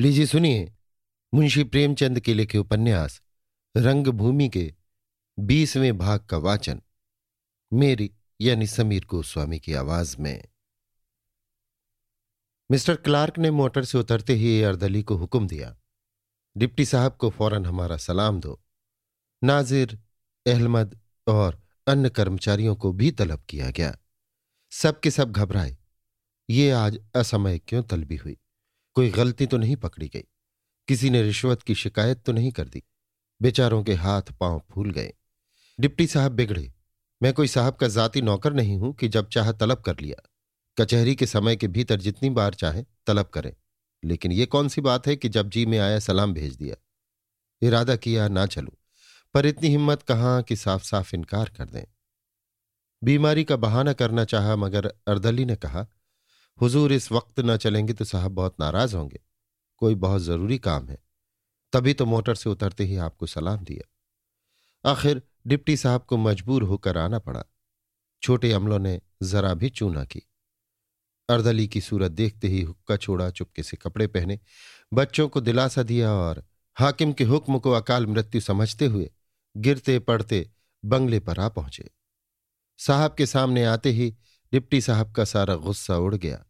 लीजिए सुनिए, मुंशी प्रेमचंद के लिखे उपन्यास, रंगभूमि के बीसवें भाग का वाचन, मेरी यानी समीर गोस्वामी की आवाज़ में। मिस्टर क्लार्क ने मोटर से उतरते ही अर्दली को हुक्म दिया, डिप्टी साहब को फ़ौरन हमारा सलाम दो। नाजिर अहमद और अन्य कर्मचारियों को भी तलब किया गया। सबके सब घबराए, ये आज असमय क्यों तलबी हुई? कोई गलती तो नहीं पकड़ी गई। किसी ने रिश्वत की शिकायत तो नहीं कर दी। बेचारों के हाथ पाँव फूल गए। डिप्टी साहब बिगड़े। मैं कोई साहब का जाति नौकर नहीं हूँ कि जब चाह तलब कर लिया। कचहरी के समय के भीतर जितनी बार चाहे तलब करें। लेकिन ये कौन सी बात है कि जब जी में आया सलाम भेज दिया। इरादा किया ना चलू। पर इतनी हिम्मत कहाँ कि साफ़ साफ़ इनकार कर दें। बीमारी का बहाना करना चाहा मगर अर्दली ने कहा हुजूर इस वक्त न चलेंगे तो साहब बहुत नाराज़ होंगे। कोई बहुत ज़रूरी काम है। तभी तो मोटर से उतरते ही आपको सलाम दिया। आखिर डिप्टी साहब को मजबूर होकर आना पड़ा। छोटे अमलों ने जरा भी चूना की। अर्दली की सूरत देखते ही हुक्का छोड़ा, चुपके से कपड़े पहने, बच्चों को दिलासा दिया और हाकिम के हुक्म को अकाल मृत्यु समझते हुए गिरते पड़ते बंगले पर आ पहुँचे। साहब के सामने आते ही डिप्टी साहब का सारा गुस्सा उड़ गया।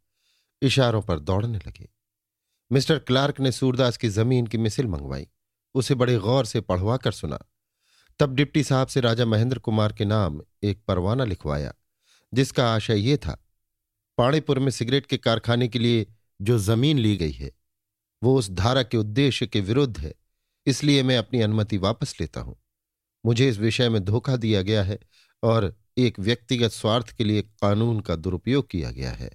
इशारों पर दौड़ने लगे। मिस्टर क्लार्क ने सूरदास की ज़मीन की मिसिल मंगवाई। उसे बड़े गौर से पढ़वा कर सुना। तब डिप्टी साहब से राजा महेंद्र कुमार के नाम एक परवाना लिखवाया, जिसका आशय ये था, पाणीपुर में सिगरेट के कारखाने के लिए जो ज़मीन ली गई है, वो उस धारा के उद्देश्य के विरुद्ध है, इसलिए मैं अपनी अनुमति वापस लेता हूँ। मुझे इस विषय में धोखा दिया गया है और एक व्यक्तिगत स्वार्थ के लिए कानून का दुरुपयोग किया गया है।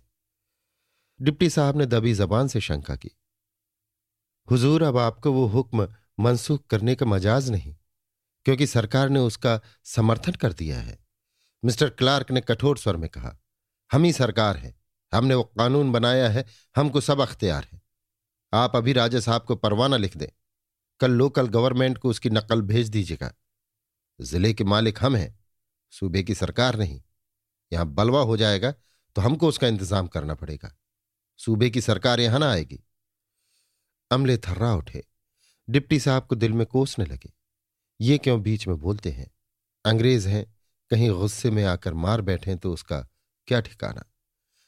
डिप्टी साहब ने दबी जबान से शंका की। हुजूर, अब आपको वो हुक्म मनसूख करने का मजाज नहीं, क्योंकि सरकार ने उसका समर्थन कर दिया है। मिस्टर क्लार्क ने कठोर स्वर में कहा, हम ही सरकार हैं, हमने वो कानून बनाया है, हमको सब अख्तियार है। आप अभी राजा साहब को परवाना लिख दें। कल लोकल गवर्नमेंट को उसकी नकल भेज दीजिएगा। ज़िले के मालिक हम हैं, सूबे की सरकार नहीं। यहाँ बलवा हो जाएगा तो हमको उसका इंतज़ाम करना पड़ेगा। सूबे की सरकार यहाँ ना आएगी। अमले थर्रा उठे। डिप्टी साहब को दिल में कोसने लगे। ये क्यों बीच में बोलते हैं? अंग्रेज़ हैं, कहीं गुस्से में आकर मार बैठे तो उसका क्या ठिकाना?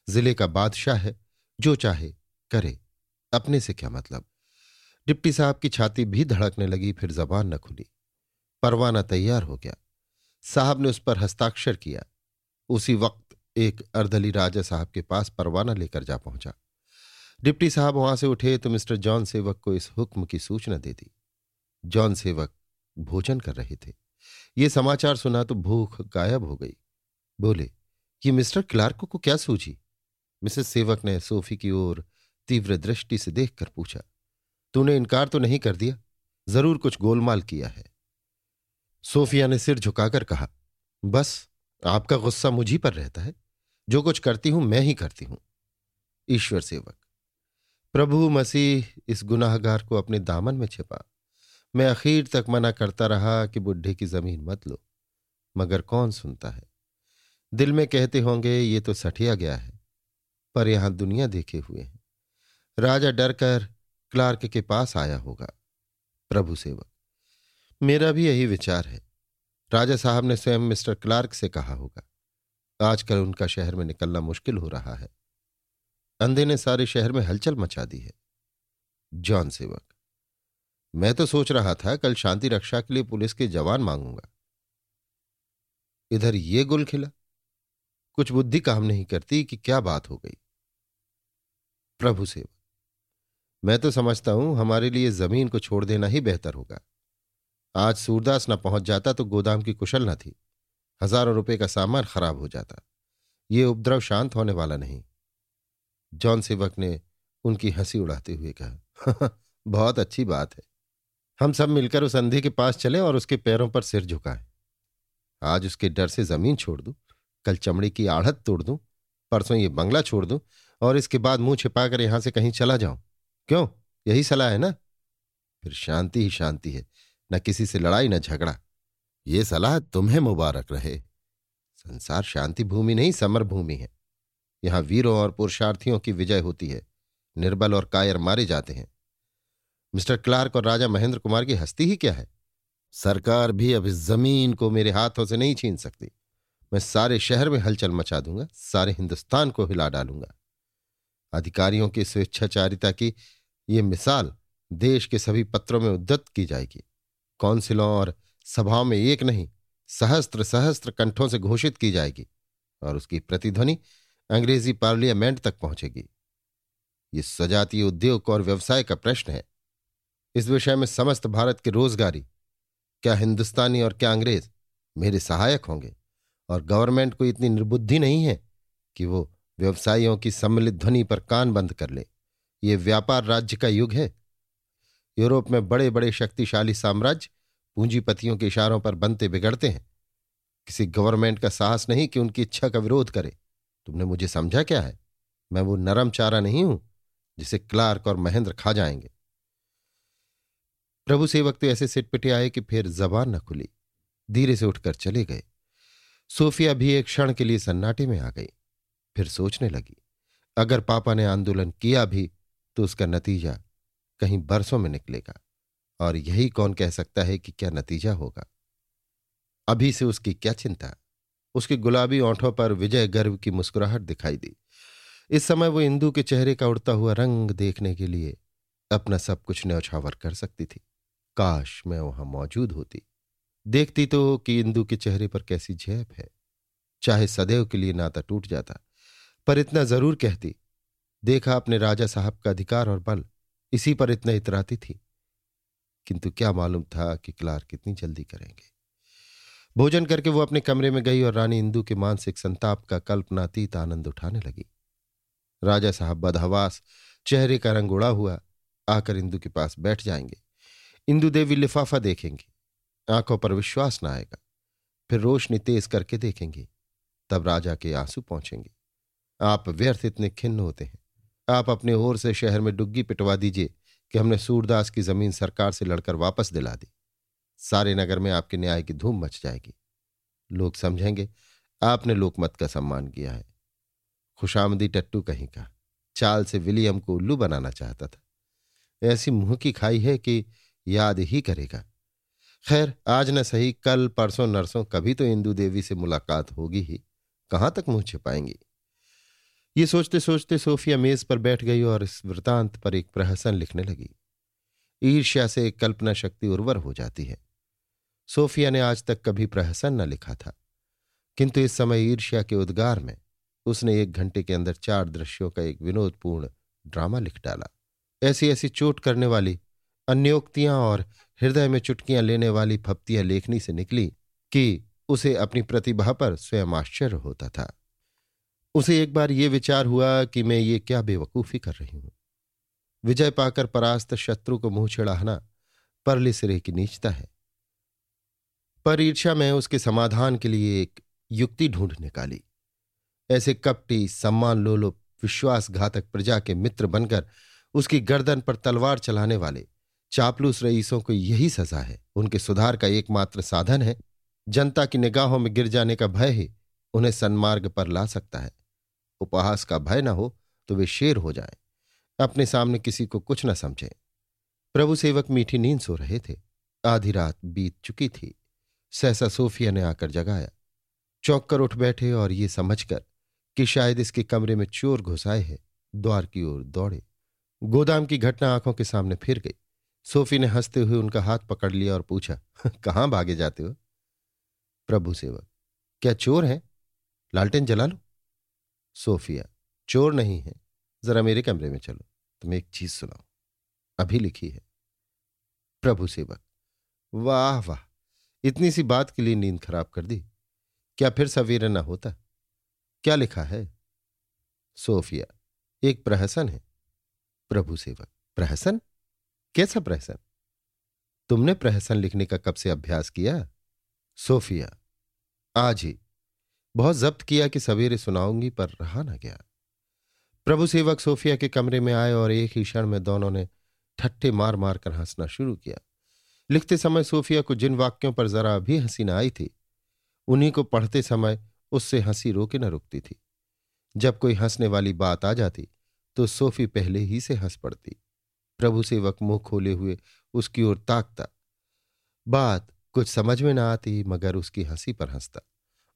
ज़िले का बादशाह है, जो चाहे करे। अपने से क्या मतलब? डिप्टी साहब की छाती भी धड़कने लगी, फिर जबान न खुली। परवाना तैयार हो गया। साहब ने उस पर हस्ताक्षर किया। उसी वक्त एक अर्दली राजा साहब के पास परवाना लेकर जा पहुँचा। डिप्टी साहब वहाँ से उठे तो मिस्टर जॉन सेवक को इस हुक्म की सूचना दे दी। जॉन सेवक भोजन कर रहे थे। ये समाचार सुना तो भूख गायब हो गई। बोले, ये मिस्टर क्लार्क को क्या सूझी? मिसेस सेवक ने सोफी की ओर तीव्र दृष्टि से देखकर पूछा, तूने इनकार तो नहीं कर दिया? ज़रूर कुछ गोलमाल किया है। सोफिया ने सिर झुकाकर कहा, बस, आपका गुस्सा मुझी पर रहता है। जो कुछ करती हूँ, मैं ही करती हूँ। ईश्वर सेवक प्रभु मसीह इस गुनाहगार को अपने दामन में छिपा। मैं आखिर तक मना करता रहा कि बुढ़े की ज़मीन मत लो, मगर कौन सुनता है? दिल में कहते होंगे, ये तो सठिया गया है, पर यहाँ दुनिया देखे हुए हैं। राजा डरकर क्लार्क के पास आया होगा, प्रभु सेवक। मेरा भी यही विचार है। राजा साहब ने स्वयं मिस्टर क्लार्क से कहा होगा, आजकल उनका शहर में निकलना मुश्किल हो रहा है। अंधे ने सारे शहर में हलचल मचा दी है। जॉन सेवक, मैं तो सोच रहा था कल शांति रक्षा के लिए पुलिस के जवान मांगूँगा। इधर ये गुल खिला। कुछ बुद्धि काम नहीं करती कि क्या बात हो गई। प्रभु सेवक, मैं तो समझता हूँ हमारे लिए ज़मीन को छोड़ देना ही बेहतर होगा। आज सूरदास न पहुँच जाता तो गोदाम की कुशल न थी। हज़ारों रुपए का सामान खराब हो जाता। ये उपद्रव शांत होने वाला नहीं। जॉन सेवक ने उनकी हँसी उड़ाते हुए कहा बहुत अच्छी बात है। हम सब मिलकर उस अंधे के पास चले और उसके पैरों पर सिर झुकाए। आज उसके डर से ज़मीन छोड़ दूँ, कल चमड़ी की आढ़त तोड़ दूँ, परसों ये बंगला छोड़ दूँ और इसके बाद मुँह छिपाकर यहाँ से कहीं चला जाऊँ। क्यों? यही सलाह है ना? फिर शांति ही शांति है, न किसी से लड़ाई, न झगड़ा। ये सलाह तुम्हें मुबारक रहे। संसार शांति भूमि नहीं, समर भूमि है। यहाँ वीरों और पुरुषार्थियों की विजय होती है। निर्बल और कायर मारे जाते हैं। मिस्टर क्लार्क और राजा महेंद्र कुमार की हस्ती ही क्या है? सरकार भी अब इस ज़मीन को मेरे हाथों से नहीं छीन सकती। मैं सारे शहर में हलचल मचा दूँगा, सारे हिंदुस्तान को हिला डालूँगा। अधिकारियों की स्वेच्छाचारिता की ये मिसाल देश के सभी पत्रों में उद्दत की जाएगी। काउंसिलों और सभाओं में एक नहीं सहस्त्र सहस्त्र कंठों से घोषित की जाएगी और उसकी प्रतिध्वनि अंग्रेज़ी पार्लियामेंट तक पहुंचेगी। ये सजातीय उद्योग और व्यवसाय का प्रश्न है। इस विषय में समस्त भारत के रोजगारी, क्या हिंदुस्तानी और क्या अंग्रेज़, मेरे सहायक होंगे और गवर्नमेंट को इतनी निर्बुद्धि नहीं है कि वो व्यवसायियों की सम्मिलित ध्वनि पर कान बंद कर ले। ये व्यापार राज्य का युग है। यूरोप में बड़े बड़े शक्तिशाली साम्राज्य पूंजीपतियों के इशारों पर बनते बिगड़ते हैं। किसी गवर्नमेंट का साहस नहीं कि उनकी इच्छा का विरोध करे। तुमने मुझे समझा क्या है? मैं वो नरम चारा नहीं हूँ, जिसे क्लार्क और महेंद्र खा जाएँगे। प्रभु सेवक तो ऐसे सिटपिटे आए कि फिर जबान न खुली। धीरे से उठकर चले गए। सोफिया भी एक क्षण के लिए सन्नाटे में आ गई। फिर सोचने लगी, अगर पापा ने आंदोलन किया भी तो उसका नतीजा कहीं बरसों में निकलेगा, और यही कौन कह सकता है कि क्या नतीजा होगा? अभी से उसकी क्या चिंता? उसके गुलाबी ओंठों पर विजय गर्व की मुस्कुराहट दिखाई दी। इस समय वो इंदू के चेहरे का उड़ता हुआ रंग देखने के लिए अपना सब कुछ न्यौछावर कर सकती थी। काश मैं वहाँ मौजूद होती। देखती तो कि इंदू के चेहरे पर कैसी झेप है। चाहे सदैव के लिए नाता टूट जाता, पर इतना ज़रूर कहती, देखा अपने राजा साहब का अधिकार और बल, इसी पर इतना इतराती थी। किंतु क्या मालूम था कि क्लार कितनी जल्दी करेंगे? भोजन करके वो अपने कमरे में गई और रानी इंदू के मानसिक संताप का कल्पनातीत आनंद उठाने लगी। राजा साहब बदहवास, चेहरे का रंग उड़ा हुआ, आकर इंदू के पास बैठ जाएँगे। इंदु देवी लिफाफा देखेंगी, आँखों पर विश्वास न आएगा, फिर रोशनी तेज करके देखेंगी। तब राजा के आँसू पहुँचेंगे। आप व्यर्थ इतने खिन्न होते हैं। आप अपने ओर से शहर में डुग्गी पिटवा दीजिए कि हमने सूरदास की ज़मीन सरकार से लड़कर वापस दिला दी। सारे नगर में आपके न्याय की धूम मच जाएगी। लोग समझेंगे, आपने लोकमत का सम्मान किया है। खुशामदी टट्टू कहीं का, चाल से विलियम को उल्लू बनाना चाहता था। ऐसी मुँह की खाई है कि याद ही करेगा। खैर, आज न सही, कल, परसों, नरसों, कभी तो इंदू देवी से मुलाकात होगी ही। कहाँ तक मुँह छिपाएँगी? ये सोचते सोचते सोफिया मेज पर बैठ गई और इस वृतांत पर एक प्रहसन लिखने लगी। ईर्ष्या से एक कल्पना शक्ति उर्वर हो जाती है। सोफिया ने आज तक कभी प्रहसन न लिखा था, किंतु इस समय ईर्ष्या के उद्गार में उसने एक घंटे के अंदर चार दृश्यों का एक विनोदपूर्ण ड्रामा लिख डाला। ऐसी ऐसी चोट करने वाली, अन्योक्तियाँ और हृदय में चुटकियाँ लेने वाली फप्तियाँ लेखनी से निकली कि उसे अपनी प्रतिभा पर स्वयं आश्चर्य होता था। उसे एक बार ये विचार हुआ कि मैं ये क्या बेवकूफ़ी कर रही हूँ। विजय पाकर परास्त शत्रु को मुँह छिड़ाना परली सिरे की नीचता है। पर ईर्षा में उसके समाधान के लिए एक युक्ति ढूंढ निकाली। ऐसे कपटी, सम्मान लोलो, विश्वासघातक प्रजा के मित्र बनकर उसकी गर्दन पर तलवार चलाने वाले चापलूस रईसों को यही सजा है। उनके सुधार का एकमात्र साधन है। जनता की निगाहों में गिर जाने का भय ही उन्हें सन्मार्ग पर ला सकता है। उपहास का भय न हो तो वे शेर हो जाएँ। अपने सामने किसी को कुछ न समझे। प्रभु सेवक मीठी नींद सो रहे थे। आधी रात बीत चुकी थी। सहसा सोफिया ने आकर जगाया। चौक कर उठ बैठे और ये समझकर कि शायद इसके कमरे में चोर घुसाए है, द्वार की ओर दौड़े। गोदाम की घटना आँखों के सामने फिर गई। सोफी ने हँसते हुए उनका हाथ पकड़ लिया और पूछा, कहाँ भागे जाते हो? प्रभु सेवक, क्या चोर है? लालटेन जला लो। सोफिया, चोर नहीं है। जरा मेरे कमरे में चलो। तुम्हें एक चीज़ सुनाओ अभी लिखी है। प्रभु सेवक, वाह वाह। इतनी सी बात के लिए नींद खराब कर दी। क्या फिर सवेरे न होता? क्या लिखा है? सोफिया, एक प्रहसन है। प्रभु सेवक, प्रहसन? कैसा प्रहसन? तुमने प्रहसन लिखने का कब से अभ्यास किया? सोफिया, आज ही। बहुत जब्त किया कि सवेरे सुनाऊँगी पर रहा ना गया प्रभु सेवक सोफिया के कमरे में आए और एक ही क्षण में दोनों ने ठट्ठे मार मार कर हंसना शुरू किया। लिखते समय सोफिया को जिन वाक्यों पर जरा भी हँसी न आई थी, उन्हीं को पढ़ते समय उससे हँसी रोके न रुकती थी। जब कोई हंसने वाली बात आ जाती तो सोफी पहले ही से हंस पड़ती। प्रभु सेवक मुँह खोले हुए उसकी ओर ताकता। बात कुछ समझ में ना आती, मगर उसकी हँसी पर हंसता,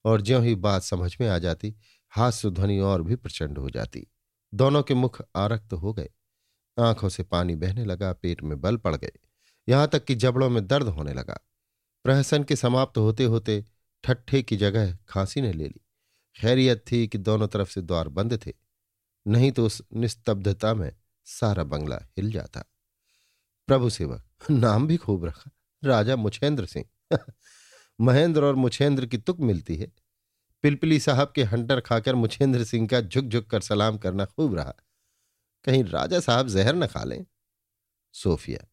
और ज्यों ही बात समझ में आ जाती, हास्य ध्वनि और भी प्रचंड हो जाती। दोनों के मुख आरक्त हो गए। आँखों से पानी बहने लगा, पेट में बल पड़ गए। यहाँ तक कि जबड़ों में दर्द होने लगा। प्रहसन के समाप्त होते होते ठट्ठे की जगह खांसी ने ले ली। खैरियत थी कि दोनों तरफ़ से द्वार बंद थे। नहीं तो उस निस्तब्धता में सारा बंगला हिल जाता। प्रभु सेवक, नाम भी खूब रखा। राजा मुछेंद्र सिंह। महेंद्र और मुछेंद्र की तुक मिलती है। पिलपिली साहब के हंटर खाकर मुछेंद्र सिंह का झुक झुक कर सलाम करना खूब रहा। कहीं राजा साहब जहर न खा लें? सोफिया,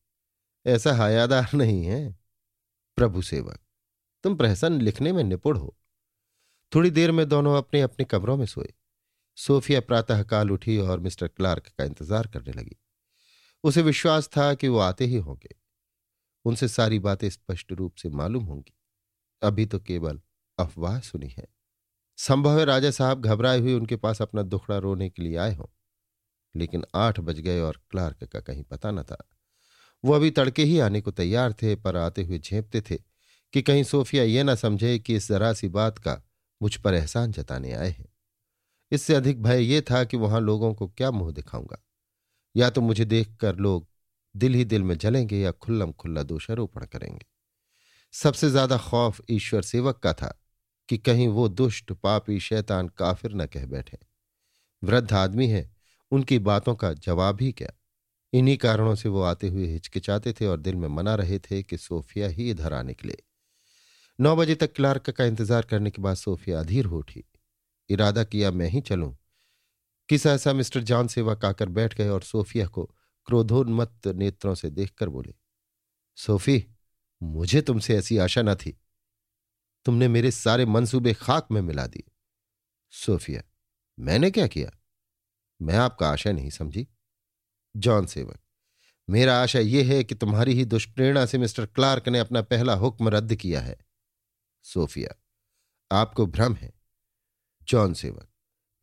ऐसा हयादार नहीं है। प्रभु सेवक, तुम प्रहसन लिखने में निपुण हो। थोड़ी देर में दोनों अपने अपने कमरों में सोए। सोफिया प्रातःकाल उठी और मिस्टर क्लार्क का इंतज़ार करने लगी। उसे विश्वास था कि वो आते ही होंगे। उनसे सारी बातें स्पष्ट रूप से मालूम होंगी। अभी तो केवल अफवाह सुनी है। संभव है राजा साहब घबराए हुए उनके पास अपना दुखड़ा रोने के लिए आए हों। लेकिन आठ बज गए और क्लार्क का कहीं पता न था। वो अभी तड़के ही आने को तैयार थे, पर आते हुए झेपते थे कि कहीं सोफिया ये ना समझे कि इस जरा सी बात का मुझ पर एहसान जताने आए हैं। इससे अधिक भय ये था कि वहाँ लोगों को क्या मुँह दिखाऊँगा। या तो मुझे देखकर लोग दिल ही दिल में जलेंगे या खुल्लम खुल्ला दोषारोपण करेंगे। सबसे ज़्यादा खौफ ईश्वर सेवक का था कि कहीं वो दुष्ट, पापी, शैतान, काफिर न कह बैठे। वृद्ध आदमी है, उनकी बातों का जवाब ही क्या? इन्हीं कारणों से वो आते हुए हिचकिचाते थे और दिल में मना रहे थे कि सोफिया ही इधर आ निकले। नौ बजे तक क्लार्क का इंतज़ार करने के बाद सोफिया अधीर हो उठी। इरादा किया, मैं ही चलूँ। किस ऐसा मिस्टर जॉन सेवक आकर बैठ गए और सोफिया को क्रोधोन्मत्त नेत्रों से देखकर बोले, सोफी, मुझे तुमसे ऐसी आशा न थी। तुमने मेरे सारे मंसूबे खाक में मिला दिए। सोफिया, मैंने क्या किया? मैं आपका आशय नहीं समझी। जॉन सेवक मेरा आशा यह है कि तुम्हारी ही दुष्प्रेरणा से मिस्टर क्लार्क ने अपना पहला हुक्म रद्द किया है। सोफिया, आपको भ्रम है। जॉन सेवक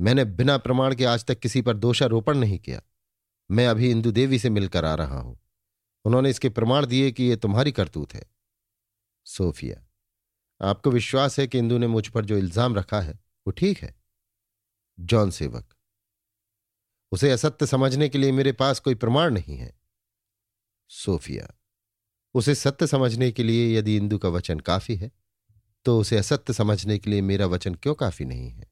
मैंने बिना प्रमाण के आज तक किसी पर दोषारोपण नहीं किया। मैं अभी इंदु देवी से मिलकर आ रहा हूँ। उन्होंने इसके प्रमाण दिए कि यह तुम्हारी करतूत है। सोफिया आपको विश्वास है कि इंदु ने मुझ पर जो इल्ज़ाम रखा है, वो ठीक है? जॉन सेवक, उसे असत्य समझने के लिए मेरे पास कोई प्रमाण नहीं है। सोफिया, उसे सत्य समझने के लिए यदि इंदु का वचन काफ़ी है तो उसे असत्य समझने के लिए मेरा वचन क्यों काफ़ी नहीं है?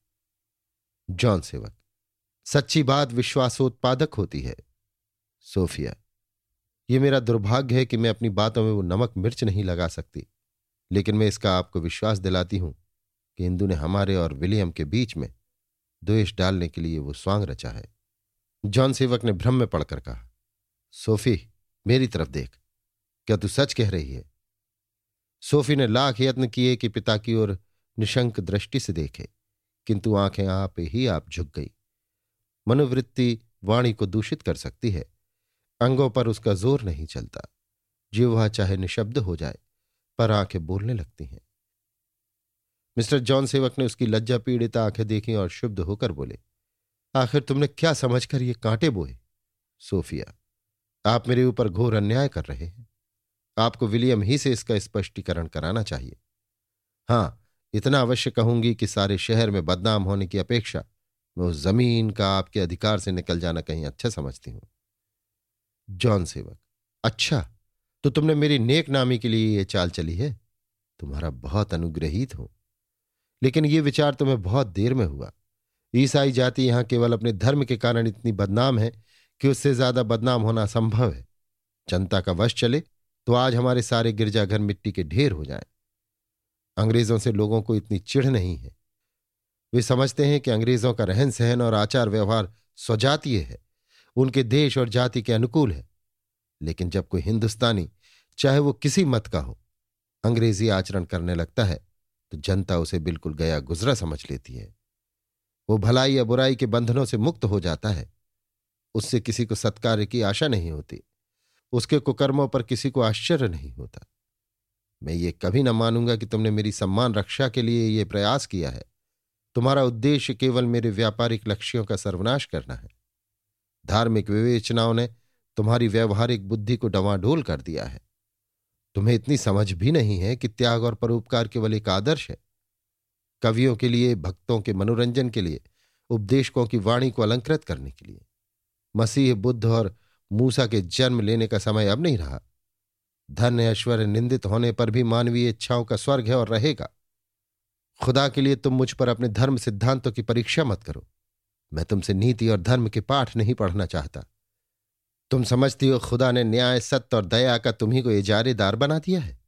जॉन सेवक, सच्ची बात विश्वासोत्पादक होती है। सोफिया, ये मेरा दुर्भाग्य है कि मैं अपनी बातों में वो नमक मिर्च नहीं लगा सकती। लेकिन मैं इसका आपको विश्वास दिलाती हूँ कि इंदु ने हमारे और विलियम के बीच में द्वेष डालने के लिए वो स्वांग रचा है। जॉन सेवक ने भ्रम में पड़कर कहा, सोफी, मेरी तरफ़ देख, क्या तू सच कह रही है? सोफी ने लाख यत्न किए कि पिता की ओर निशंक दृष्टि से देखे, किंतु आँखें आप ही आप झुक गई। मनोवृत्ति वाणी को दूषित कर सकती है, अंगों पर उसका ज़ोर नहीं चलता। जीवा चाहे निशब्द हो जाए पर आँखें बोलने लगती हैं। मिस्टर जॉन सेवक ने उसकी लज्जा पीड़ित आँखें देखी और शुद्ध होकर बोले, आखिर तुमने क्या समझकर ये कांटे बोए? सोफिया, आप मेरे ऊपर घोर अन्याय कर रहे हैं। आपको विलियम ही से इसका स्पष्टीकरण कराना चाहिए। हाँ, इतना अवश्य कहूँगी कि सारे शहर में बदनाम होने की अपेक्षा मैं उस ज़मीन का आपके अधिकार से निकल जाना कहीं अच्छा समझती हूँ। जॉन सेवक अच्छा। तो तुमने मेरी नेक नामी के लिए यह चाल चली है। तुम्हारा बहुत अनुग्रहित हूँ। लेकिन ये विचार तुम्हें बहुत देर में हुआ। ईसाई जाति यहाँ केवल अपने धर्म के कारण इतनी बदनाम है कि उससे ज़्यादा बदनाम होना संभव है। जनता का वश चले तो आज हमारे सारे गिरजाघर मिट्टी के ढेर हो जाएँ। अंग्रेज़ों से लोगों को इतनी चिढ़ नहीं है। वे समझते हैं कि अंग्रेज़ों का रहन सहन और आचार व्यवहार स्वजातीय है। उनके देश और जाति के अनुकूल है। लेकिन जब कोई हिंदुस्तानी, चाहे वो किसी मत का हो, अंग्रेज़ी आचरण करने लगता है तो जनता उसे बिल्कुल गया गुजरा समझ लेती है। वो भलाई या बुराई के बंधनों से मुक्त हो जाता है। उससे किसी को सत्कार्य की आशा नहीं होती। उसके कुकर्मों पर किसी को आश्चर्य नहीं होता। मैं ये कभी न मानूँगा कि तुमने मेरी सम्मान रक्षा के लिए ये प्रयास किया है। तुम्हारा उद्देश्य केवल मेरे व्यापारिक लक्ष्यों का सर्वनाश करना है। धार्मिक विवेचनाओं ने तुम्हारी व्यवहारिक बुद्धि को डवाडोल कर दिया है। तुम्हें इतनी समझ भी नहीं है कि त्याग और परोपकार केवल एक आदर्श है। कवियों के लिए, भक्तों के मनोरंजन के लिए, उपदेशकों की वाणी को अलंकृत करने के लिए। मसीह, बुद्ध और मूसा के जन्म लेने का समय अब नहीं रहा। धन, ऐश्वर्य, निंदित होने पर भी मानवीय इच्छाओं का स्वर्ग है और रहेगा। खुदा के लिए तुम मुझ पर अपने धर्म सिद्धांतों की परीक्षा मत करो। मैं तुमसे नीति और धर्म के पाठ नहीं पढ़ना चाहता। तुम समझती हो खुदा ने न्याय, सत्य और दया का तुम्ही को इजारेदार बना दिया है।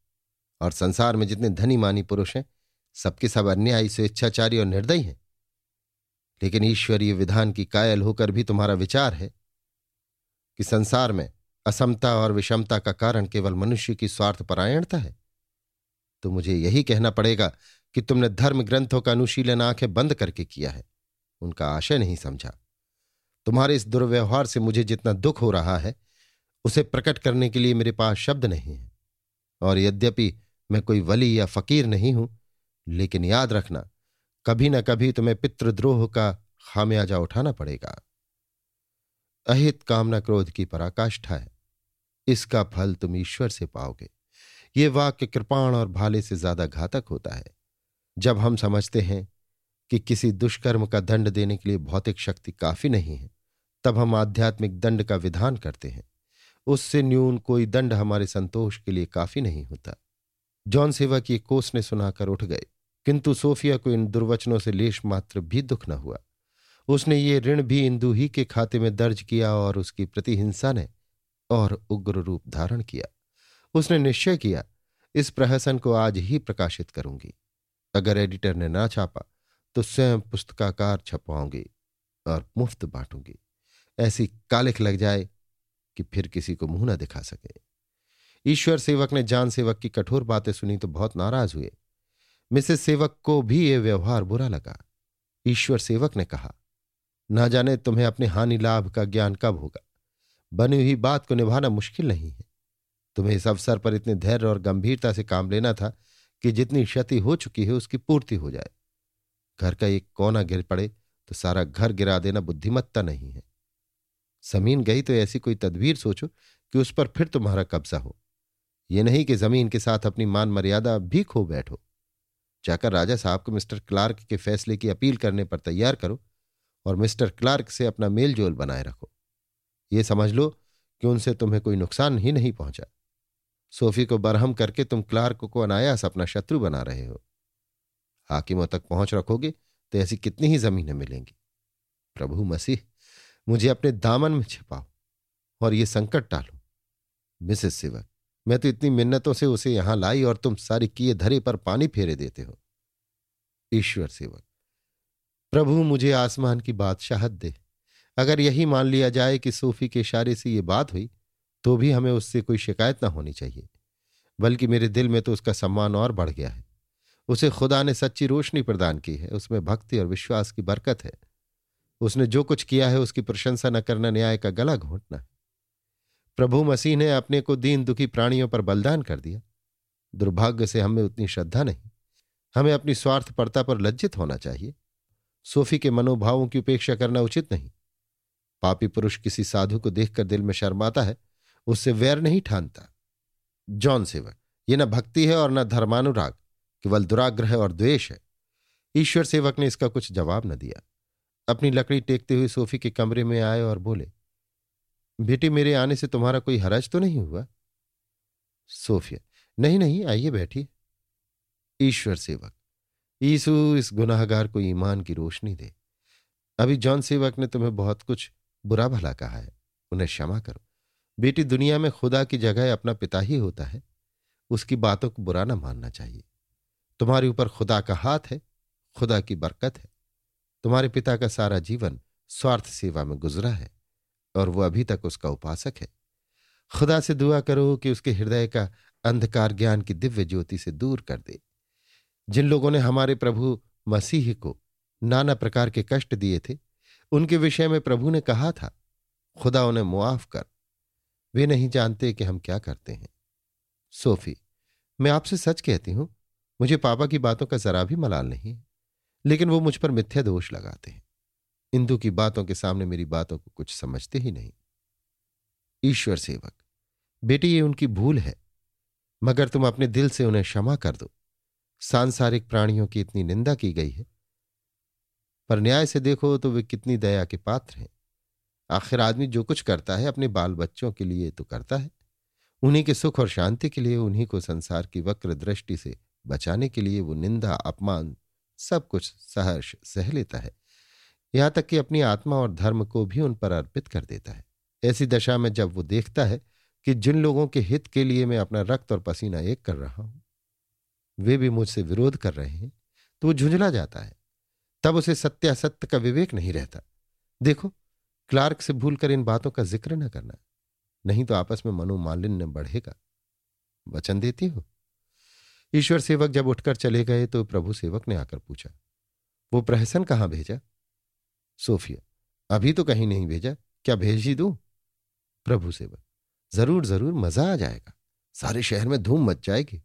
और संसार में जितने धनी मानी पुरुष हैं, सबके सब अन्यायी, स्वेच्छाचारी और निर्दयी हैं। लेकिन ईश्वरीय विधान की कायल होकर भी तुम्हारा विचार है कि संसार में असमता और विषमता का कारण केवल मनुष्य की स्वार्थपरायणता है। तो मुझे यही कहना पड़ेगा कि तुमने धर्म ग्रंथों का अनुशीलन आँखें बंद करके किया है। उनका आशय नहीं समझा। तुम्हारे इस दुर्व्यवहार से मुझे जितना दुख हो रहा है, उसे प्रकट करने के लिए मेरे पास शब्द नहीं है। और यद्यपि मैं कोई वली या फकीर नहीं हूँ, लेकिन याद रखना, कभी न कभी तुम्हें पितृद्रोह का खामियाजा उठाना पड़ेगा। अहित कामना क्रोध की पराकाष्ठा है। इसका फल तुम ईश्वर से पाओगे। ये वाक्य कृपाण और भाले से ज़्यादा घातक होता है। जब हम समझते हैं कि किसी दुष्कर्म का दंड देने के लिए भौतिक शक्ति काफ़ी नहीं है तब हम आध्यात्मिक दंड का विधान करते हैं। उससे न्यून कोई दंड हमारे संतोष के लिए काफ़ी नहीं होता। जॉन सेवा की कोस ने सुनाकर उठ गए, किंतु सोफिया को इन दुर्वचनों से लेश मात्र भी दुख न हुआ। उसने ये ऋण भी इंदु ही के खाते में दर्ज किया और उसकी प्रतिहिंसा ने और उग्र रूप धारण किया। उसने निश्चय किया, इस प्रहसन को आज ही प्रकाशित करूँगी। अगर एडिटर ने ना छापा तो स्वयं पुस्तकाकार छपवाऊँगी और मुफ़्त बांटूँगी। ऐसी कालिख लग जाए कि फिर किसी को मुँह न दिखा सके। ईश्वर सेवक ने जान सेवक की कठोर बातें सुनी तो बहुत नाराज़ हुए। मिसेस सेवक को भी यह व्यवहार बुरा लगा। ईश्वर सेवक ने कहा, ना जाने तुम्हें अपने हानि लाभ का ज्ञान कब होगा। बनी हुई बात को निभाना मुश्किल नहीं है। तुम्हें इस अवसर पर इतने धैर्य और गंभीरता से काम लेना था कि जितनी क्षति हो चुकी है उसकी पूर्ति हो जाए। घर का एक कोना गिर पड़े तो सारा घर गिरा देना बुद्धिमत्ता नहीं है। ज़मीन गई तो ऐसी कोई तदबीर सोचो कि उस पर फिर तुम्हारा कब्जा हो। ये नहीं कि ज़मीन के साथ अपनी मान मर्यादा भी खो बैठो। जाकर राजा साहब को मिस्टर क्लार्क के फैसले की अपील करने पर तैयार करो और मिस्टर क्लार्क से अपना मेल जोल बनाए रखो। ये समझ लो कि उनसे तुम्हें कोई नुकसान ही नहीं पहुँचा। सोफी को बरहम करके तुम क्लार्क को अनायास अपना शत्रु बना रहे हो। हाकिमों तक पहुँच रखोगे तो ऐसी कितनी ही जमीनें मिलेंगी। प्रभु मसीह। मुझे अपने दामन में छिपाओ और ये संकट टालो। मिसेस सेवक मैं तो इतनी मिन्नतों से उसे यहाँ लाई और तुम सारी किए धरे पर पानी फेरे देते हो। ईश्वर सेवक प्रभु मुझे आसमान की बादशाहत दे। अगर यही मान लिया जाए कि सूफी के इशारे से ये बात हुई तो भी हमें उससे कोई शिकायत ना होनी चाहिए, बल्कि मेरे दिल में तो उसका सम्मान और बढ़ गया है। उसे खुदा ने सच्ची रोशनी प्रदान की है, उसमें भक्ति और विश्वास की बरकत है। उसने जो कुछ किया है उसकी प्रशंसा न करना न्याय का गला घोंटना। है प्रभु मसीह ने अपने को दीन दुखी प्राणियों पर बलिदान कर दिया। दुर्भाग्य से हमें उतनी श्रद्धा नहीं। हमें अपनी स्वार्थपरता पर लज्जित होना चाहिए। सोफी के मनोभावों की उपेक्षा करना उचित नहीं। पापी पुरुष किसी साधु को देखकर दिल में शर्माता है, उससे वैर नहीं ठानता। जॉन सेवक, ये न भक्ति है और न धर्मानुराग, केवल दुराग्रह और द्वेष है। ईश्वर सेवक ने इसका कुछ जवाब न दिया। अपनी लकड़ी टेकते हुए सोफी के कमरे में आए और बोले, बेटी, मेरे आने से तुम्हारा कोई हरज तो नहीं हुआ? सोफिया, नहीं नहीं, आइए बैठिए। ईश्वर सेवक ईसु इस गुनाहगार को ईमान की रोशनी दे। अभी जॉन सेवक ने तुम्हें बहुत कुछ बुरा भला कहा है, उन्हें क्षमा करो। बेटी, दुनिया में खुदा की जगह अपना पिता ही होता है, उसकी बातों को बुरा ना मानना चाहिए। तुम्हारे ऊपर खुदा का हाथ है, खुदा की बरकत है। तुम्हारे पिता का सारा जीवन स्वार्थ सेवा में गुजरा है और वो अभी तक उसका उपासक है। खुदा से दुआ करो कि उसके हृदय का अंधकार ज्ञान की दिव्य ज्योति से दूर कर दे। जिन लोगों ने हमारे प्रभु मसीह को नाना प्रकार के कष्ट दिए थे, उनके विषय में प्रभु ने कहा था, खुदा उन्हें मुआफ कर। वे नहीं जानते कि हम क्या करते हैं। सोफी, मैं आपसे सच कहती हूँ, मुझे पापा की बातों का जरा भी मलाल नहीं लेकिन वो मुझ पर मिथ्या दोष लगाते हैं। इंदु की बातों के सामने मेरी बातों को कुछ समझते ही नहीं। ईश्वर सेवक, बेटी ये उनकी भूल है, मगर तुम अपने दिल से उन्हें क्षमा कर दो। सांसारिक प्राणियों की इतनी निंदा की गई है। पर न्याय से देखो तो वे कितनी दया के पात्र हैं। आखिर आदमी जो कुछ करता है, अपने बाल बच्चों के लिए तो करता है। उन्हीं के सुख और शांति के लिए, उन्हीं को संसार की वक्र दृष्टि से बचाने के लिए वो निंदा, अपमान सब कुछ सहर्ष सह लेता है। यहाँ तक कि अपनी आत्मा और धर्म को भी उन पर अर्पित कर देता है। ऐसी दशा में जब वो देखता है कि जिन लोगों के हित के लिए मैं अपना रक्त और पसीना एक कर रहा हूँ, वे भी मुझसे विरोध कर रहे हैं तो वो झुंझला जाता है। तब उसे सत्यासत्य का विवेक नहीं रहता। देखो, क्लार्क से भूलकर इन बातों का ज़िक्र न करना, नहीं तो आपस में मनोमालिन्य बढ़ेगा। वचन देती हो? ईश्वर सेवक जब उठकर चले गए तो प्रभु सेवक ने आकर पूछा, वो प्रहसन कहाँ भेजा? सोफिया, अभी तो कहीं नहीं भेजा। क्या भेज ही दू? प्रभु सेवक, ज़रूर ज़रूर, मज़ा आ जाएगा। सारे शहर में धूम मच जाएगी।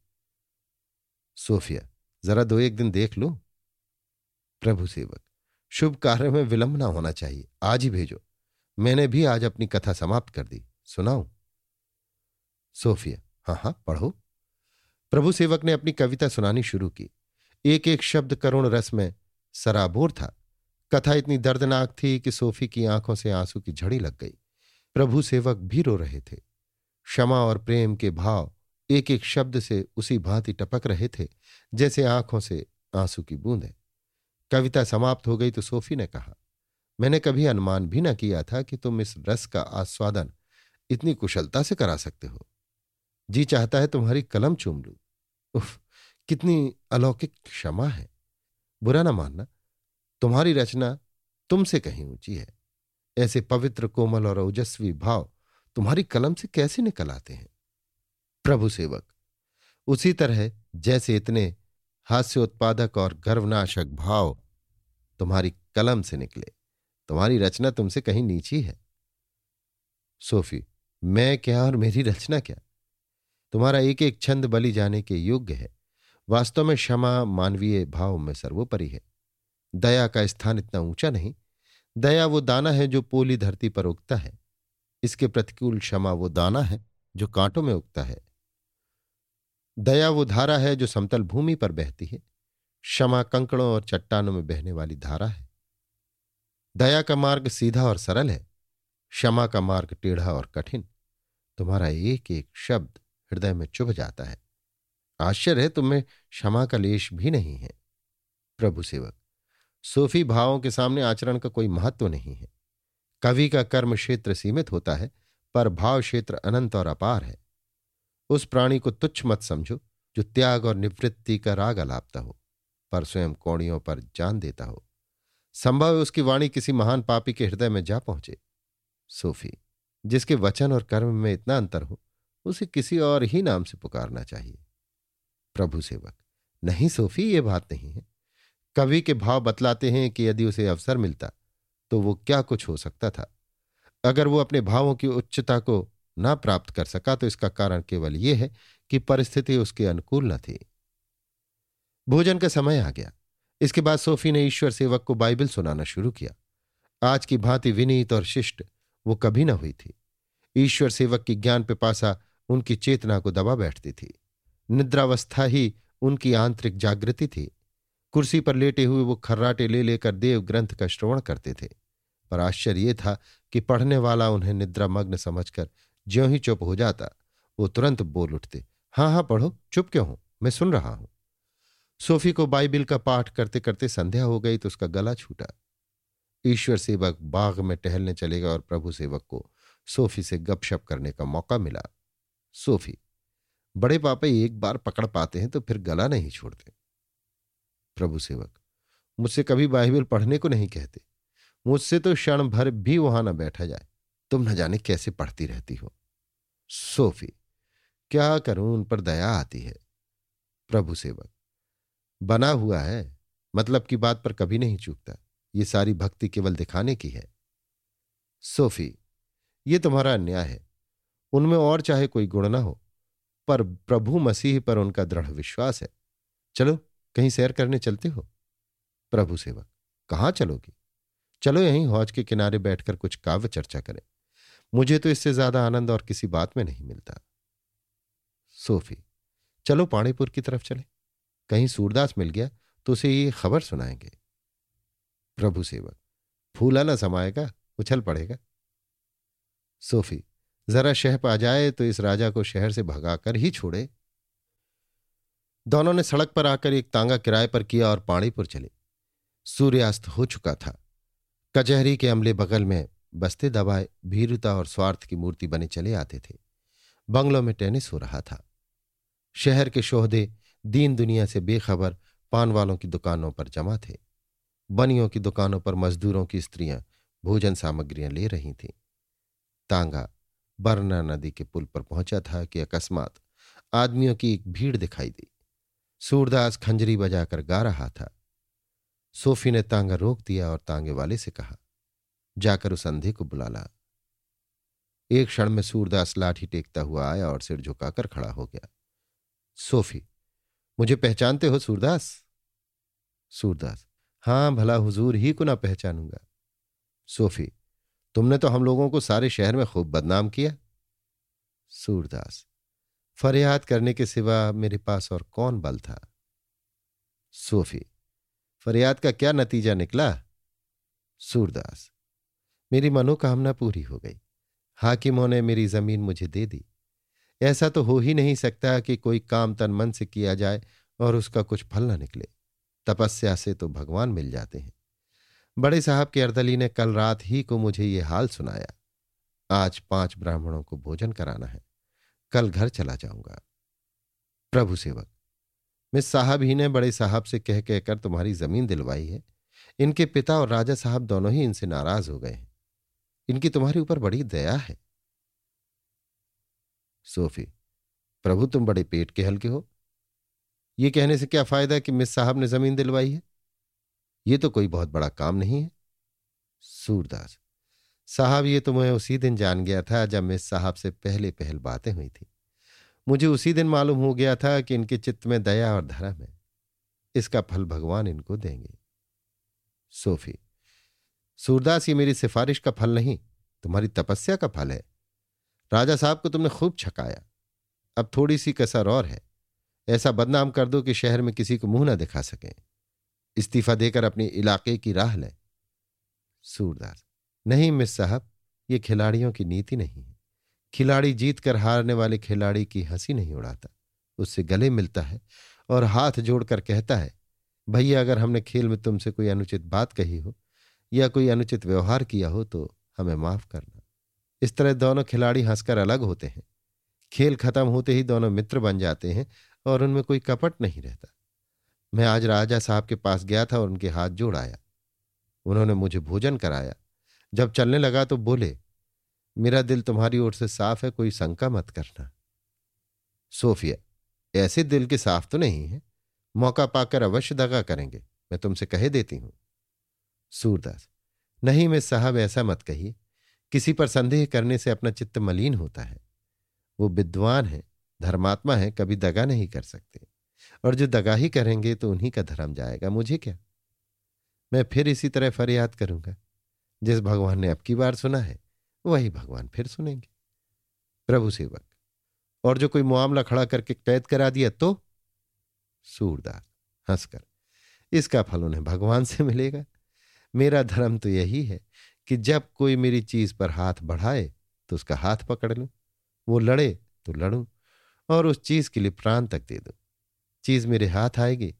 सोफिया, जरा दो एक दिन देख लो? प्रभु सेवक, शुभ कार्य में विलंब ना होना चाहिए। आज ही भेजो। मैंने भी आज अपनी कथा समाप्त कर दी। सुनाऊं? सोफिया हाँ हाँ पढ़ो। प्रभु सेवक ने अपनी कविता सुनानी शुरू की। एक एक शब्द करुण रस में सराबोर था। कथा इतनी दर्दनाक थी कि सोफी की आँखों से आँसू की झड़ी लग गई। प्रभु सेवक भी रो रहे थे। क्षमा और प्रेम के भाव एक एक शब्द से उसी भांति टपक रहे थे, जैसे आँखों से आँसू की बूंदें। कविता समाप्त हो गई तो सोफी ने कहा, मैंने कभी अनुमान भी न किया था कि तुम इस रस का आस्वादन इतनी कुशलता से करा सकते हो। जी चाहता है तुम्हारी कलम चूम लू। उफ, कितनी अलौकिक क्षमा है। बुरा ना मानना, तुम्हारी रचना तुमसे कहीं ऊँची है। ऐसे पवित्र, कोमल और ओजस्वी भाव तुम्हारी कलम से कैसे निकल आते हैं? प्रभु सेवक, उसी तरह जैसे इतने हास्य उत्पादक और गर्वनाशक भाव तुम्हारी कलम से निकले, तुम्हारी रचना तुमसे कहीं नीची है। सोफी, मैं क्या और मेरी रचना क्या? तुम्हारा एक एक छंद बली जाने के योग्य है। वास्तव में क्षमा मानवीय भाव में सर्वोपरि है। दया का स्थान इतना ऊँचा नहीं। दया वो दाना है जो पोली धरती पर उगता है। इसके प्रतिकूल क्षमा वो दाना है जो कांटों में उगता है। दया वो धारा है जो समतल भूमि पर बहती है। क्षमा कंकड़ों और चट्टानों में बहने वाली धारा है। दया का मार्ग सीधा और सरल है। क्षमा का मार्ग टेढ़ा और कठिन। तुम्हारा एक एक शब्द हृदय में चुभ जाता है। आश्चर्य है, तुम्हें क्षमा का लेश भी नहीं है। प्रभु सेवक, सूफी भावों के सामने आचरण का कोई महत्व नहीं है। कवि का कर्म क्षेत्र सीमित होता है, पर भाव क्षेत्र अनंत और अपार है। उस प्राणी को तुच्छ मत समझो, जो त्याग और निवृत्ति का राग अलापता हो, पर स्वयं कौड़ियों पर जान देता हो। संभव है उसकी वाणी किसी महान पापी के हृदय में जा पहुँचे। सोफी, जिसके वचन और कर्म में इतना अंतर हो उसे किसी और ही नाम से पुकारना चाहिए। प्रभु सेवक, नहीं सोफी, ये बात नहीं है। कवि के भाव बतलाते हैं कि यदि उसे अवसर मिलता तो वो क्या कुछ हो सकता था? अगर वो अपने भावों की उच्चता को ना प्राप्त कर सका तो इसका कारण केवल यह है कि परिस्थिति उसके अनुकूल न थी। भोजन का समय आ गया। इसके बाद सोफी ने ईश्वर सेवक को बाइबल सुनाना शुरू किया। आज की भांति विनीत और शिष्ट वो कभी न हुई थी। ईश्वर सेवक की ज्ञान पिपासा उनकी चेतना को दबा बैठती थी। निद्रावस्था ही उनकी आंतरिक जागृति थी। कुर्सी पर लेटे हुए वो खर्राटे ले लेकर देव ग्रंथ का श्रवण करते थे। पर आश्चर्य ये था कि पढ़ने वाला उन्हें निद्रामग्न समझकर ज्यों ही चुप हो जाता, वो तुरंत बोल उठते हाँ हाँ पढ़ो, चुप क्यों हो? मैं सुन रहा हूँ। सोफी को बाइबिल का पाठ करते करते संध्या हो गई तो उसका गला छूटा। ईश्वर सेवक बाग में टहलने चलेगा और प्रभु सेवक को सोफी से गपशप करने का मौका मिला। सोफी। बड़े पापा एक बार पकड़ पाते हैं तो फिर गला नहीं छोड़ते। प्रभु सेवक, मुझसे कभी बाइबल पढ़ने को नहीं कहते। मुझसे तो क्षण भर भी वहाँ न बैठा जाए। तुम न जाने कैसे पढ़ती रहती हो। सोफी, क्या करूँ उन पर दया आती है? प्रभु सेवक, बना हुआ है मतलब की बात पर कभी नहीं चूकता। ये सारी भक्ति केवल दिखाने की है। सोफी, ये तुम्हारा अन्याय है। उनमें और चाहे कोई गुण ना हो, पर प्रभु मसीह पर उनका दृढ़ विश्वास है। चलो, कहीं सैर करने चलते हो? प्रभु सेवक, कहाँ चलोगी? चलो यहीं हौज के किनारे बैठकर कुछ काव्य चर्चा करें। मुझे तो इससे ज़्यादा आनंद और किसी बात में नहीं मिलता। सोफी, चलो पाणीपुर की तरफ़ चले। कहीं सूरदास मिल गया तो उसे ये खबर सुनाएँगे। प्रभु सेवक, फूला ना समाएगा, उछल पड़ेगा। सोफी जरा शह पा जाए तो इस राजा को शहर से भगाकर ही छोड़े। दोनों ने सड़क पर आकर एक तांगा किराए पर किया और पाणीपुर चले। सूर्यास्त हो चुका था। कचहरी के अमले बगल में बस्ते दबाए, भीरुता और स्वार्थ की मूर्ति बने चले आते थे। बंगलों में टेनिस हो रहा था। शहर के शोहदे दीन दुनिया से बेखबर पान वालों की दुकानों पर जमा थे। बनियों की दुकानों पर मजदूरों की स्त्रियाँ भोजन सामग्रियाँ ले रही थीं। तांगा बरना नदी के पुल पर पहुँचा था कि अकस्मात आदमियों की एक भीड़ दिखाई दी। सूरदास खंजरी बजाकर गा रहा था। सोफी ने तांगा रोक दिया और तांगे वाले से कहा, जाकर उस अंधे को बुला ला। एक क्षण में सूरदास लाठी टेकता हुआ आया और सिर झुकाकर खड़ा हो गया। सोफी, मुझे पहचानते हो सूरदास? सूरदास? हाँ, भला हुजूर ही को ना पहचानूँगा। सोफी तुमने तो हम लोगों को सारे शहर में खूब बदनाम किया। सूरदास, फरियाद करने के सिवा मेरे पास और कौन बल था? सोफी, फरियाद का क्या नतीजा निकला? सूरदास, मेरी मनोकामना पूरी हो गई। हाकिमों ने मेरी ज़मीन मुझे दे दी। ऐसा तो हो ही नहीं सकता कि कोई काम तन मन से किया जाए और उसका कुछ फल न निकले। तपस्या से तो भगवान मिल जाते हैं। बड़े साहब के अर्दली ने कल रात ही को मुझे ये हाल सुनाया। आज पाँच ब्राह्मणों को भोजन कराना है। कल घर चला जाऊँगा। प्रभु सेवक, मिस साहब ही ने बड़े साहब से कह कहकर तुम्हारी ज़मीन दिलवाई है। इनके पिता और राजा साहब दोनों ही इनसे नाराज़ हो गए हैं। इनकी तुम्हारे ऊपर बड़ी दया है। सोफी, प्रभु तुम बड़े पेट के हल्के हो। ये कहने से क्या फ़ायदा कि मिस साहब ने ज़मीन दिलवाई है? ये तो कोई बहुत बड़ा काम नहीं है। सूरदास, साहब, ये तो मैं उसी दिन जान गया था जब मिस साहब से पहले पहल बातें हुई थी। मुझे उसी दिन मालूम हो गया था कि इनके चित्त में दया और धर्म है। इसका फल भगवान इनको देंगे। सोफी, सूरदास, ये मेरी सिफारिश का फल नहीं, तुम्हारी तपस्या का फल है। राजा साहब को तुमने खूब छकाया। अब थोड़ी सी कसर और है। ऐसा बदनाम कर दो कि शहर में किसी को मुँह ना दिखा सकें। इस्तीफा देकर अपने इलाके की राह लें। सूरदास नहीं मिस साहब, ये खिलाड़ियों की नीति नहीं है। खिलाड़ी जीत कर हारने वाले खिलाड़ी की हँसी नहीं उड़ाता। उससे गले मिलता है और हाथ जोड़कर कहता है, भैया, अगर हमने खेल में तुमसे कोई अनुचित बात कही हो या कोई अनुचित व्यवहार किया हो तो हमें माफ़ करना। इस तरह दोनों खिलाड़ी हंसकर अलग होते हैं। खेल खत्म होते ही दोनों मित्र बन जाते हैं और उनमें कोई कपट नहीं रहता। मैं आज राजा साहब के पास गया था और उनके हाथ जोड़ आया। उन्होंने मुझे भोजन कराया। जब चलने लगा तो बोले, मेरा दिल तुम्हारी ओर से साफ़ है, कोई शंका मत करना। सोफिया, ऐसे दिल के साफ़ तो नहीं है। मौका पाकर अवश्य दगा करेंगे। मैं तुमसे कह देती हूँ। सूरदास, नहीं, मैं साहब, ऐसा मत कहिए। किसी पर संदेह करने से अपना चित्त मलिन होता है। वो विद्वान है, धर्मात्मा है, कभी दगा नहीं कर सकते। और जो दगा ही करेंगे तो उन्हीं का धर्म जाएगा। मुझे क्या? मैं फिर इसी तरह फरियाद करूँगा। जिस भगवान ने अब की बार सुना है, वही भगवान फिर सुनेंगे। प्रभु सेवक, और जो कोई मामला खड़ा करके कैद करा दिया तो? सूरदार, हंसकर, इसका फल उन्हें भगवान से मिलेगा। मेरा धर्म तो यही है कि जब कोई मेरी चीज़ पर हाथ बढ़ाए तो उसका हाथ पकड़ लूँ। वो लड़े तो लड़ूं, और उस चीज़ के लिए प्राण तक दे दूँ। चीज़ मेरे हाथ आएगी।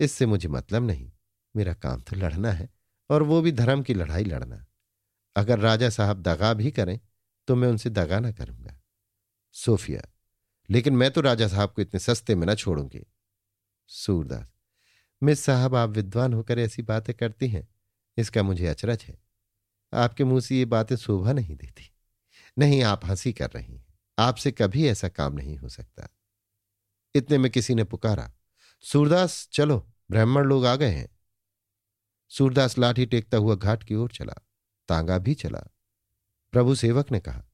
इससे मुझे मतलब नहीं। मेरा काम तो लड़ना है, और वो भी धर्म की लड़ाई लड़ना। अगर राजा साहब दगा भी करें तो मैं उनसे दगा ना करूँगा। सोफिया, लेकिन मैं तो राजा साहब को इतने सस्ते में ना छोड़ूँगी। सूरदास, मिस साहब, आप विद्वान होकर ऐसी बातें करती हैं। इसका मुझे अचरज है। आपके मुँह से ये बातें शोभा नहीं देती। नहीं, आप हँसी कर रही हैं। आपसे कभी ऐसा काम नहीं हो सकता। इतने में किसी ने पुकारा, सूरदास, चलो, ब्राह्मण लोग आ गए हैं। सूरदास लाठी टेकता हुआ घाट की ओर चला, तांगा भी चला। प्रभु सेवक ने कहा,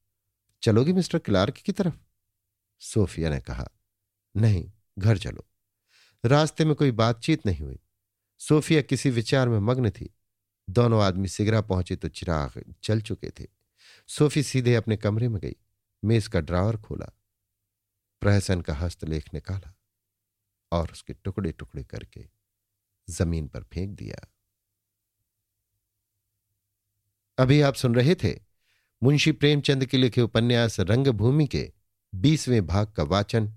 चलोगे मिस्टर क्लार्क की तरफ़? सोफिया ने कहा, नहीं, घर चलो। रास्ते में कोई बातचीत नहीं हुई। सोफिया किसी विचार में मग्न थी। दोनों आदमी सिगरा पहुँचे तो चिराग चल चुके थे। सोफी सीधे अपने कमरे में गई, मेज का ड्रावर खोला। प्रहसन का हस्तलेख निकाला और उसके टुकड़े टुकड़े करके ज़मीन पर फेंक दिया। अभी आप सुन रहे थे मुंशी प्रेमचंद के लिखे उपन्यास रंगभूमि के बीसवें भाग का वाचन,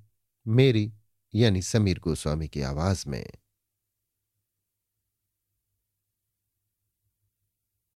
मेरी यानी समीर गोस्वामी की आवाज़ में।